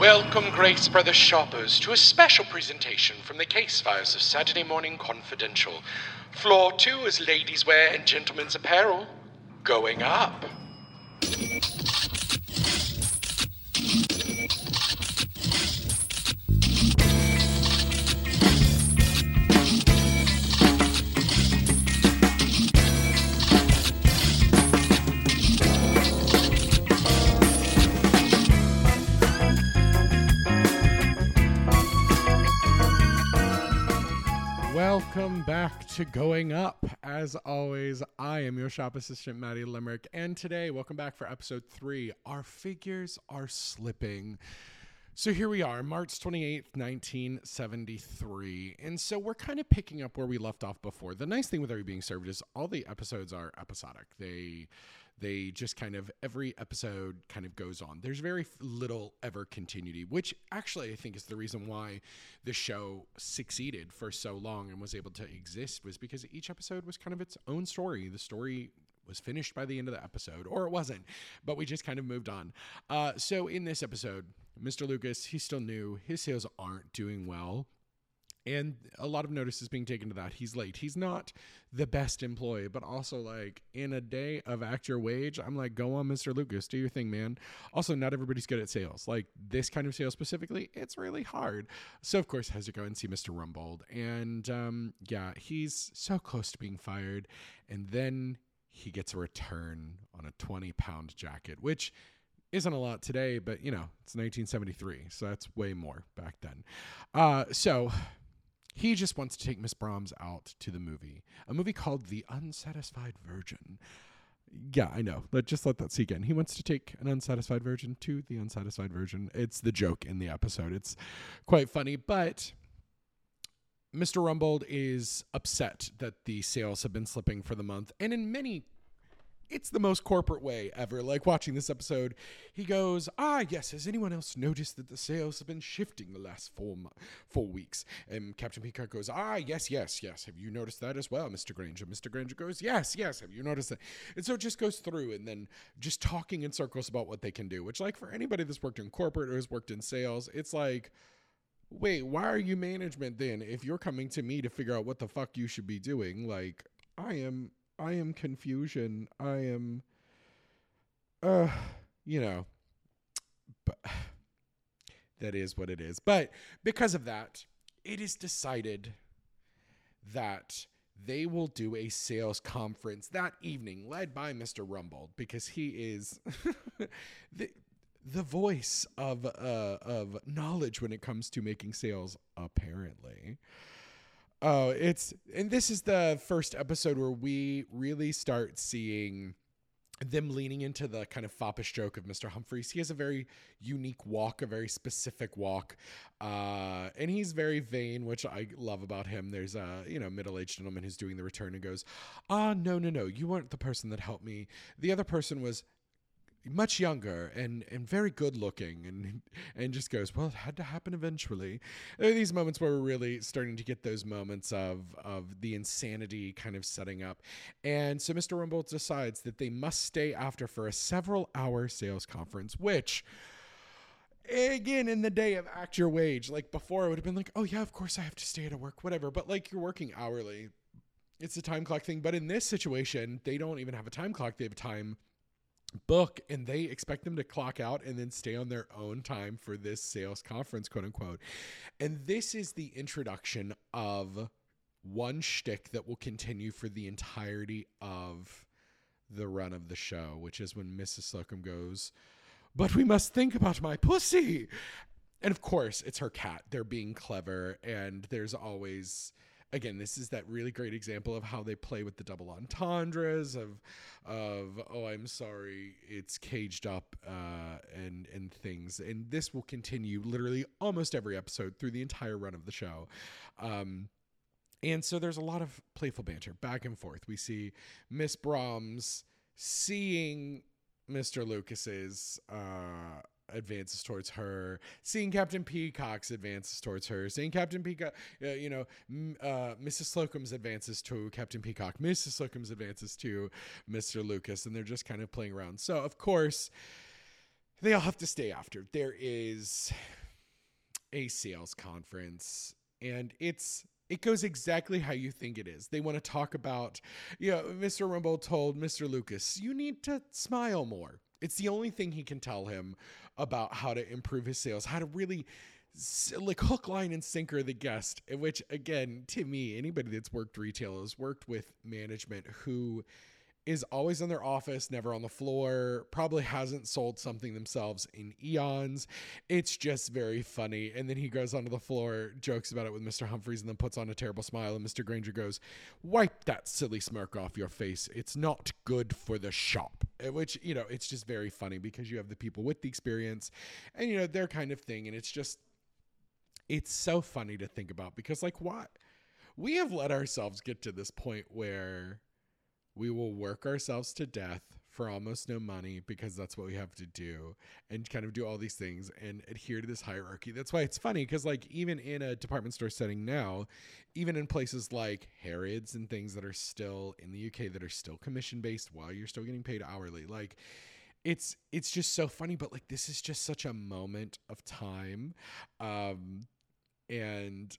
Welcome, Grace Brothers shoppers, to a special presentation from the case files of Saturday Morning Confidential. Floor two is ladies' wear and gentlemen's apparel. Going up. Welcome back to Going Up. As always, I am your shop assistant, Maddie Limerick, and today, welcome back for episode three. Our figures are slipping. So here we are, March 28th, 1973. And so we're kind of picking up where we left off before. The nice thing with Are You Being Served is all the episodes are episodic. They they just kind of every episode kind of goes on. There's very little ever continuity, which actually I think is the reason why the show succeeded for so long and was able to exist was because each episode was kind of its own story. The story was finished by the end of the episode, or it wasn't, but we just kind of moved on. Uh, so in this episode, Mr. Lucas, he's still new. His sales aren't doing well and a lot of notice is being taken to that. He's late. He's not the best employee, but also like in a day of act your wage, I'm like, go on, Mr. Lucas, do your thing, man. Also, not everybody's good at sales. Like this kind of sales specifically, it's really hard. So of course, has to go and see Mr. Rumbold, and um, yeah, he's so close to being fired, and then he gets a return on a 20 pound jacket, which isn't a lot today, but you know, it's 1973, so that's way more back then. Uh, so he just wants to take Miss Brahms out to the movie, a movie called The Unsatisfied Virgin. Yeah, I know. Let just let that sink in. He wants to take an unsatisfied virgin to the unsatisfied virgin. It's the joke in the episode. It's quite funny, but Mr. Rumbold is upset that the sales have been slipping for the month, and in many it's the most corporate way ever. Like watching this episode, he goes, "Ah, yes. Has anyone else noticed that the sales have been shifting the last four mo- four weeks?" And Captain Peacock goes, "Ah, yes, yes, yes. Have you noticed that as well, Mister Granger?" Mister Granger goes, "Yes, yes. Have you noticed that?" And so it just goes through, and then just talking in circles about what they can do. Which, like, for anybody that's worked in corporate or has worked in sales, it's like. Wait, why are you management then? If you're coming to me to figure out what the fuck you should be doing, like I am I am confusion. I am uh you know but that is what it is. But because of that, it is decided that they will do a sales conference that evening led by Mr. Rumbold because he is the the voice of uh of knowledge when it comes to making sales apparently. Oh, it's and this is the first episode where we really start seeing them leaning into the kind of foppish joke of Mr. Humphries. He has a very unique walk, a very specific walk, uh, and he's very vain, which I love about him. There's a you know middle-aged gentleman who's doing the return and goes, "Ah, no, no, no, you weren't the person that helped me. The other person was." Much younger and and very good looking and and just goes well it had to happen eventually. There are these moments where we're really starting to get those moments of of the insanity kind of setting up. And so mr rumbold decides that they must stay after for a several hour sales conference which again in the day of act your wage like before it would have been like oh yeah of course i have to stay at work whatever. But like you're working hourly. It's a time clock thing. But in this situation they don't even have a time clock. They have time book and they expect them to clock out and then stay on their own time for this sales conference, quote unquote. And this is the introduction of one shtick that will continue for the entirety of the run of the show, which is when Mrs. Slocombe goes, But we must think about my pussy. And of course, it's her cat. They're being clever, and there's always again, this is that really great example of how they play with the double entendres of of oh, I'm sorry, it's caged up uh, and and things, and this will continue literally almost every episode through the entire run of the show. Um, and so there's a lot of playful banter back and forth. We see Miss Brahms seeing Mr. Lucas's uh, advances towards her, seeing Captain Peacock's advances towards her, seeing Captain Peacock, uh, you know, uh, Mrs. Slocombe's advances to Captain Peacock, Mrs. Slocombe's advances to Mr. Lucas, and they're just kind of playing around. So, of course, they all have to stay after. There is a sales conference, and it's it goes exactly how you think it is. They want to talk about, you know, Mr. Rumbold told Mr. Lucas, you need to smile more. It's the only thing he can tell him about how to improve his sales, how to really like hook, line, and sinker the guest. Which, again, to me, anybody that's worked retail has worked with management who is always in their office, never on the floor, probably hasn't sold something themselves in eons. It's just very funny. And then he goes onto the floor, jokes about it with Mr. Humphries, and then puts on a terrible smile. And Mr. Granger goes, Wipe that silly smirk off your face. It's not good for the shop. Eh, which, you know, it's just very funny because you have the people with the experience and, you know, their kind of thing. And it's just, it's so funny to think about because, like, what? We have let ourselves get to this point where we will work ourselves to death for almost no money because that's what we have to do and kind of do all these things and adhere to this hierarchy. That's why it's funny because, like, even in a department store setting now, even in places like Harrods and things that are still in the UK that are still commission based while you're still getting paid hourly, like, it's it's just so funny but like this is just such a moment of time um and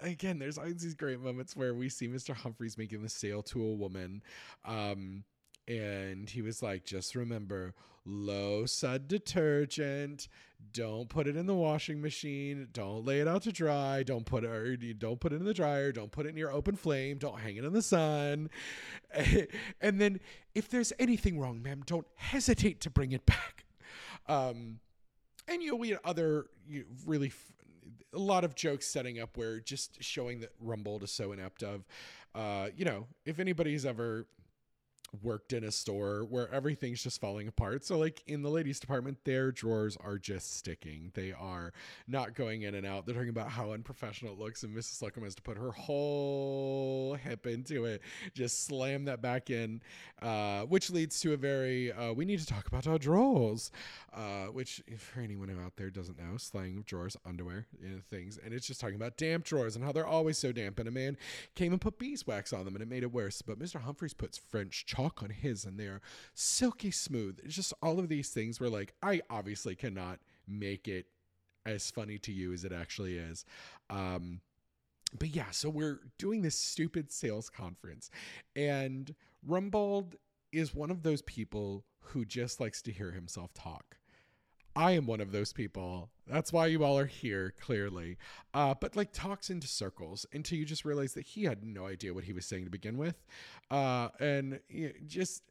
again, there's always these great moments where we see Mr. Humphries making the sale to a woman. Um, and he was like, just remember low sud detergent. Don't put it in the washing machine. Don't lay it out to dry. Don't put it or don't put it in the dryer. Don't put it near open flame. Don't hang it in the sun. and then if there's anything wrong, ma'am, don't hesitate to bring it back. Um, and you know, we had other you really a lot of jokes setting up where just showing that Rumbold is so inept of, uh, you know, if anybody's ever worked in a store where everything's just falling apart. So like in the ladies department, their drawers are just sticking. They are not going in and out. They're talking about how unprofessional it looks and Mrs. Slocombe has to put her whole hip into it, just slam that back in, uh, which leads to a very, uh, we need to talk about our drawers, uh, which for anyone out there doesn't know, slang of drawers, underwear, you know, things. And it's just talking about damp drawers and how they're always so damp. And a man came and put beeswax on them and it made it worse. But Mr. Humphries puts French chalk chalk on his and they're silky smooth. It's just all of these things where like I obviously cannot make it as funny to you as it actually is. Um but yeah, so we're doing this stupid sales conference and Rumbold is one of those people who just likes to hear himself talk. I am one of those people. That's why you all are here, clearly. Uh, but like talks into circles until you just realize that he had no idea what he was saying to begin with. Uh, and you know, just,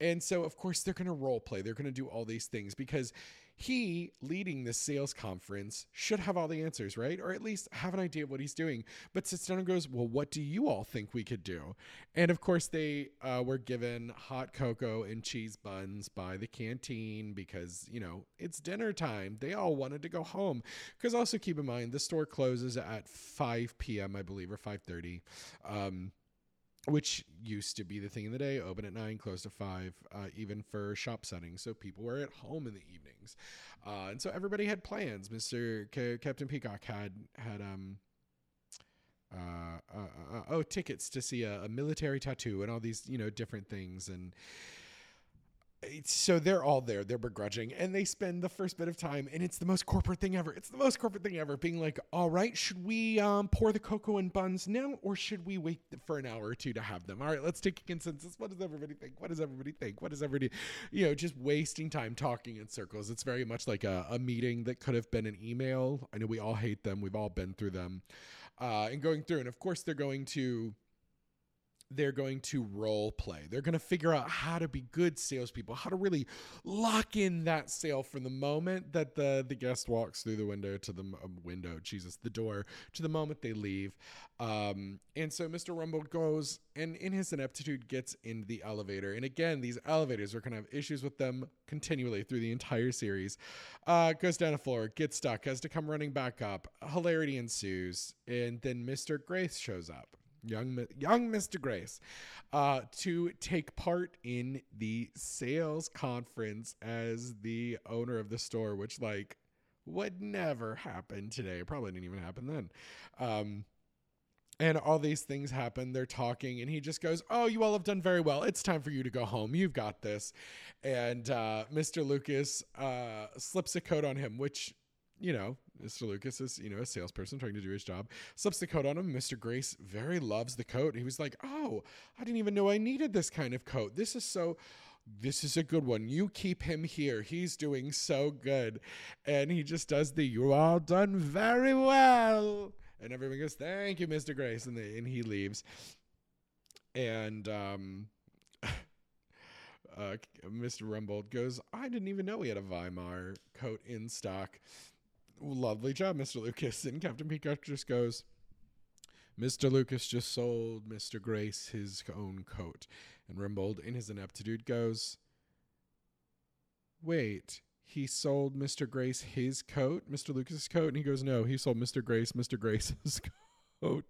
and so of course they're to role play. They're to do all these things because he leading this sales conference should have all the answers, right? Or at least have an idea of what he's doing. But sits down and goes, Well, what do you all think we could do? And of course, they uh, were given hot cocoa and cheese buns by the canteen because, you know, it's dinner time. They all wanted to go home. Because also keep in mind, the store closes at 5 p.m., I believe, or 5.30. Um, which used to be the thing in the day open at 9 close to 5 uh, even for shop settings. So people were at home in the evenings. Uh, and so everybody had plans. Mr captain peacock had had um uh, uh, uh, oh tickets to see a, a military tattoo and all these you know different things. And so they're all there they're begrudging and they spend the first bit of time and it's the most corporate thing ever it's the most corporate thing ever being like all right should we um, pour the cocoa and buns now or should we wait for an hour or two to have them? All right let's take a consensus. What does everybody think? What does everybody think? What does everybody you know just wasting time talking in circles. It's very much like a, a meeting that could have been an email. I know we all hate them. We've all been through them. Uh, and going through and of course they're going to they're going to role play. They're going to figure out how to be good salespeople, how to really lock in that sale from the moment that the the guest walks through the window to the um, window, Jesus, the door to the moment they leave. Um, and so Mr. Rumbold goes and in his ineptitude gets in the elevator. And again, these elevators are going to have issues with them continually through the entire series. Uh, goes down a floor, gets stuck, has to come running back up. Hilarity ensues, and then Mr. Grace shows up young young Mr. Grace, uh, to take part in the sales conference as the owner of the store, which like would never happen today. Probably didn't even happen then. Um, and all these things happen. They're talking, and he just goes, "Oh, you all have done very well. It's time for you to go home. You've got this." And uh, Mr. Lucas uh, slips a coat on him, which you know, Mr. Lucas is, you know, a salesperson trying to do his job, slips the coat on him. Mr. Grace very loves the coat. He was like, Oh, I didn't even know I needed this kind of coat. This is so, this is a good one. You keep him here. He's doing so good. And he just does the, You all done very well. And everyone goes, Thank you, Mr. Grace. And, they, and he leaves. And, um, uh, Mr. Rumbold goes, I didn't even know he had a Weimar coat in stock lovely job, Mr. Lucas. And Captain Peacock just goes, Mr. Lucas just sold Mr. Grace his own coat. And Rumbold, in his ineptitude, goes, Wait, he sold Mr. Grace his coat, Mr. Lucas's coat? And he goes, No, he sold Mr. Grace Mr. Grace's coat.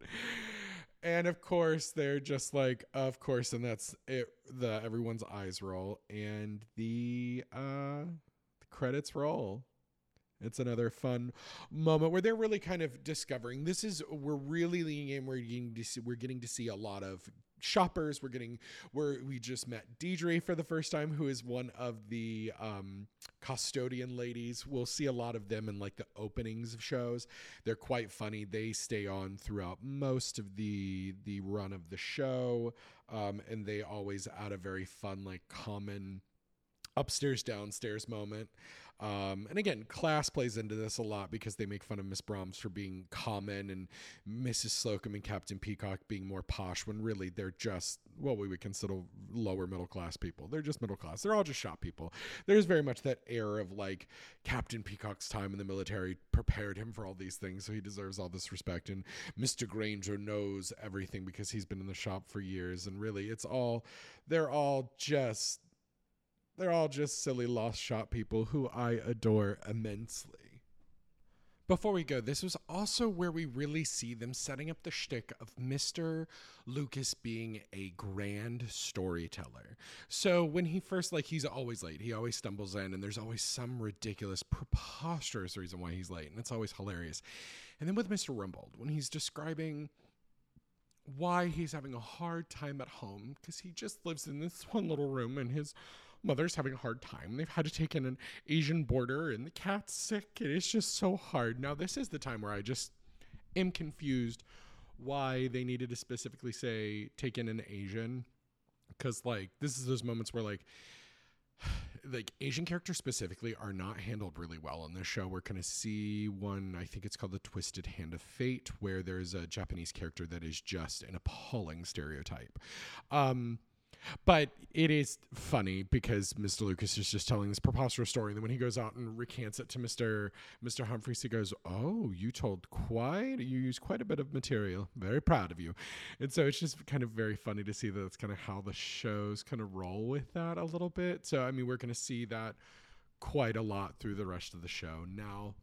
And of course, they're just like, of course, and that's it. The everyone's eyes roll, and the uh, the credits roll. It's another fun moment where they're really kind of discovering this is we're really leaning in. We're getting to see, we're getting to see a lot of shoppers. We're getting where we just met Deidre for the first time, who is one of the um, custodian ladies. We'll see a lot of them in like the openings of shows. They're quite funny. They stay on throughout most of the the run of the show, um, and they always add a very fun like common upstairs downstairs moment. Um, and again, class plays into this a lot because they make fun of Miss Brahms for being common and Mrs. Slocombe and Captain Peacock being more posh when really they're just what we would consider lower middle class people. They're just middle class. They're all just shop people. There's very much that air of like Captain Peacock's time in the military prepared him for all these things, so he deserves all this respect. And Mr. Granger knows everything because he's been in the shop for years. And really, it's all, they're all just they're all just silly lost shop people who I adore immensely. Before we go, this was also where we really see them setting up the shtick of Mr. Lucas being a grand storyteller. So when he first, like, he's always late. He always stumbles in, and there's always some ridiculous, preposterous reason why he's late, and it's always hilarious. And then with Mr. Rumbold, when he's describing why he's having a hard time at home, because he just lives in this one little room, and his mother's having a hard time. They've had to take in an Asian boarder and the cat's sick. It is just so hard. Now, this is the time where I just am confused why they needed to specifically say take in an Asian. Because, like, this is those moments where, like, like Asian characters specifically are not handled really well in this show. We're going to see one, I think it's called The Twisted Hand of Fate, where there's a Japanese character that is just an appalling stereotype. Um, but it is funny because Mr. Lucas is just telling this preposterous story, and then when he goes out and recants it to Mr. Mr. Humphries, he goes, "Oh, you told quite, you used quite a bit of material. Very proud of you." And so it's just kind of very funny to see that that's kind of how the shows kind of roll with that a little bit. So I mean, we're going to see that quite a lot through the rest of the show. Now,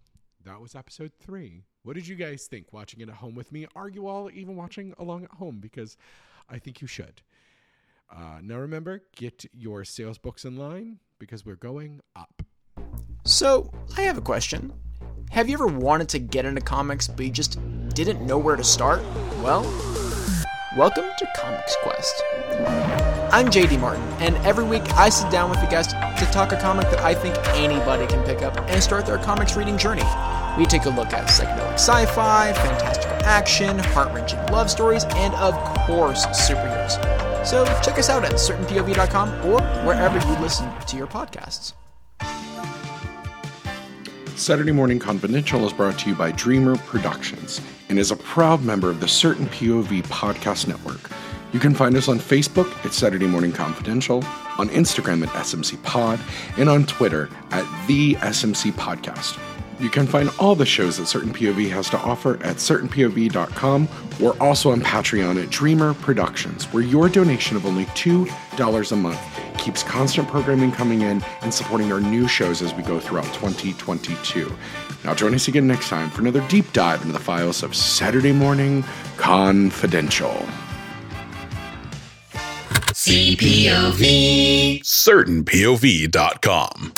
that was episode three. What did you guys think watching it at home with me? Are you all even watching along at home? Because I think you should. Uh, now remember, get your sales books in line because we're going up. So, I have a question. Have you ever wanted to get into comics but you just didn't know where to start? Well, welcome to Comics Quest. I'm JD Martin, and every week I sit down with a guest to talk a comic that I think anybody can pick up and start their comics reading journey. We take a look at psychedelic sci fi, fantastical action, heart wrenching love stories, and of course, superheroes. So check us out at certainpov.com or wherever you listen to your podcasts. Saturday Morning Confidential is brought to you by Dreamer Productions and is a proud member of the Certain POV podcast network. You can find us on Facebook at Saturday Morning Confidential, on Instagram at SMC Pod, and on Twitter at The SMC Podcast. You can find all the shows that Certain POV has to offer at certainpov.com. We're also on Patreon at Dreamer Productions, where your donation of only $2 a month keeps constant programming coming in and supporting our new shows as we go throughout 2022. Now, join us again next time for another deep dive into the files of Saturday Morning Confidential. CPOV. CertainPOV.com.